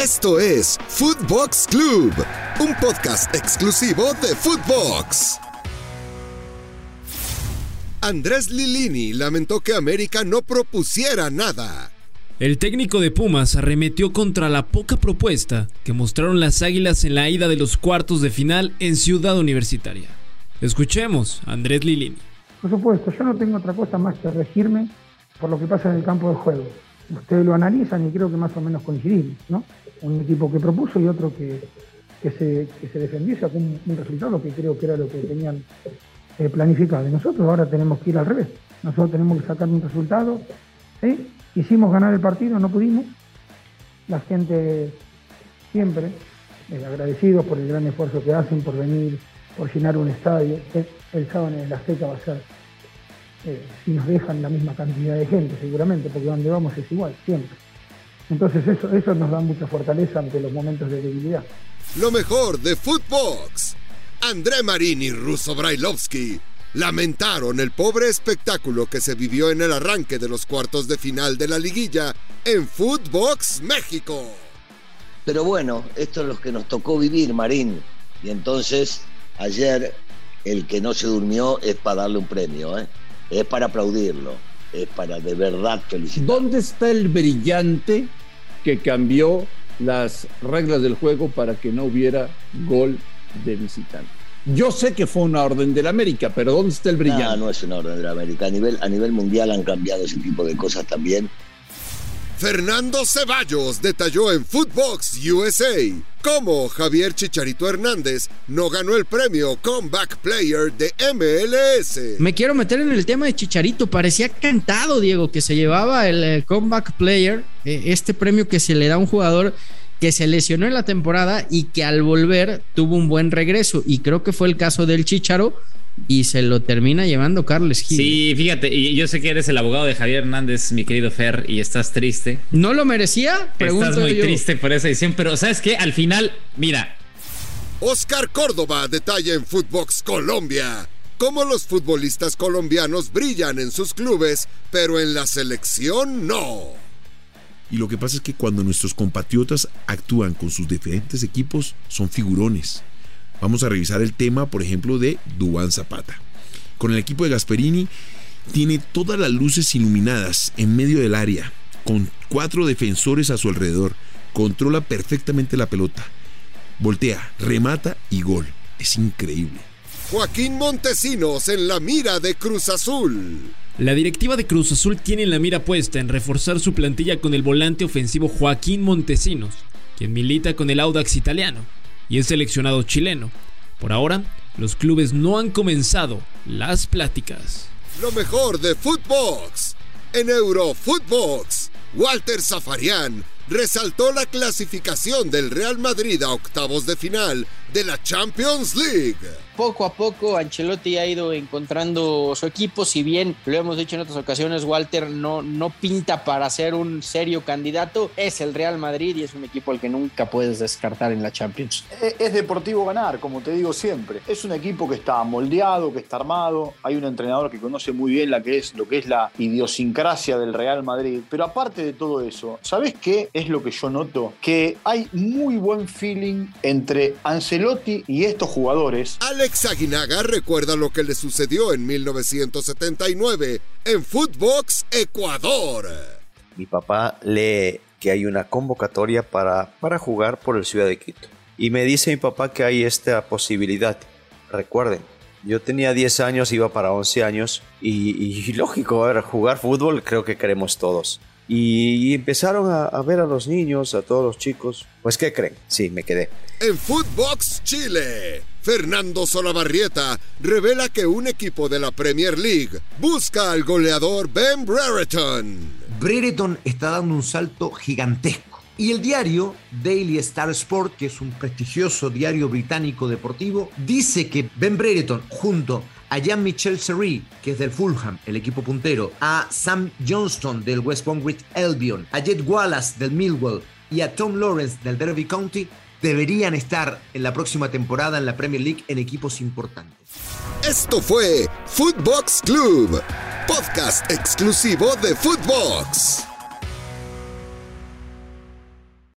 Esto es Footbox Club, un podcast exclusivo de Footbox. Andrés Lilini lamentó que América no propusiera nada. El técnico de Pumas arremetió contra la poca propuesta que mostraron las Águilas en la ida de los cuartos de final en Ciudad Universitaria. Escuchemos a Andrés Lilini. Por supuesto, yo no tengo otra cosa más que regirme por lo que pasa en el campo de juego. Ustedes lo analizan y creo que más o menos coincidimos, ¿no? Un equipo que propuso y otro que, se, que defendió y sacó un, resultado que creo que era lo que tenían eh, planificado. Y nosotros ahora tenemos que ir al revés. Nosotros tenemos que sacar un resultado. ¿sí? Hicimos ganar el partido, no pudimos. La gente siempre eh, agradecidos por el gran esfuerzo que hacen, por venir, por llenar un estadio. El, en el Azteca va a eh, si nos dejan la misma cantidad de gente, seguramente, porque donde vamos es igual, siempre. Entonces eso, eso nos da mucha fortaleza ante los momentos de debilidad. Lo mejor de Footbox. André Marín y Russo Brailovsky lamentaron el pobre espectáculo que se vivió en el arranque de los cuartos de final de la liguilla en Footbox México. Pero bueno, esto es lo que nos tocó vivir, Marín. Y entonces, ayer, el que no se durmió es para darle un premio, ¿eh? Es para aplaudirlo, es para de verdad felicitarlo. ¿Dónde está el brillante que cambió las reglas del juego para que no hubiera gol de visitante? Yo sé que fue una orden de la América, pero ¿dónde está el brillante? No, no es una orden de la América. A nivel, a nivel mundial han cambiado ese tipo de cosas también. Fernando Ceballos detalló en Footbox USA cómo Javier Chicharito Hernández no ganó el premio Comeback Player de MLS. Me quiero meter en el tema de Chicharito. Parecía cantado, Diego, que se llevaba el eh, Comeback Player, eh, este premio que se le da a un jugador que se lesionó en la temporada y que al volver tuvo un buen regreso. Y creo que fue el caso del Chicharo y se lo termina llevando Carles Gil. Sí, fíjate, y yo sé que eres el abogado de Javier Hernández, mi querido Fer, y estás triste. ¿No lo merecía? Pregunto estás muy triste por esa edición, pero ¿sabes qué? Al final, mira. Oscar Córdoba detalla en Footbox Colombia cómo los futbolistas colombianos brillan en sus clubes, pero en la selección no. Y lo que pasa es que cuando nuestros compatriotas actúan con sus diferentes equipos, son figurones. Vamos a revisar el tema, por ejemplo, de Dubán Zapata. Con el equipo de Gasperini tiene todas las luces iluminadas en medio del área, con cuatro defensores a su alrededor. Controla perfectamente la pelota. Voltea, remata y gol. Es increíble. Joaquín Montesinos en la mira de Cruz Azul. La directiva de Cruz Azul tiene la mira puesta en reforzar su plantilla con el volante ofensivo Joaquín Montesinos, quien milita con el Audax italiano y es seleccionado chileno. Por ahora, los clubes no han comenzado las pláticas. Lo mejor de Footbox. En Eurofootbox, Walter Zafarian resaltó la clasificación del Real Madrid a octavos de final de la Champions League poco a poco Ancelotti ha ido encontrando su equipo, si bien lo hemos dicho en otras ocasiones, Walter no, no pinta para ser un serio candidato, es el Real Madrid y es un equipo al que nunca puedes descartar en la Champions. Es, deportivo ganar, como te digo siempre. Es un equipo que está moldeado, que está armado, hay un entrenador que conoce muy bien la que es, lo que es la idiosincrasia del Real Madrid, pero aparte de todo eso, ¿sabes qué es lo que yo noto? Que hay muy buen feeling entre Ancelotti y estos jugadores. Alex Aguinaga recuerda lo que le sucedió en 1979 en Footbox Ecuador. Mi papá lee que hay una convocatoria para, para jugar por el Ciudad de Quito. Y me dice mi papá que hay esta posibilidad. Recuerden, yo tenía 10 años, iba para 11 años y, lógico, jugar fútbol creo que queremos todos. Y, empezaron a, a, ver a los niños, a todos los chicos. Pues, ¿qué creen? Sí, me quedé. En Footbox Chile Fernando Solabarrieta revela que un equipo de la Premier League busca al goleador Ben Brereton. Brereton está dando un salto gigantesco. Y el diario Daily Star Sport, que es un prestigioso diario británico deportivo, dice que Ben Brereton junto a Jean-Michel Seri, que es del Fulham, el equipo puntero, a Sam Johnston del West Bromwich Albion, a Jet Wallace del Millwall y a Tom Lawrence del Derby County deberían estar en la próxima temporada en la Premier League en equipos importantes. Esto fue Footbox Club, podcast exclusivo de Footbox.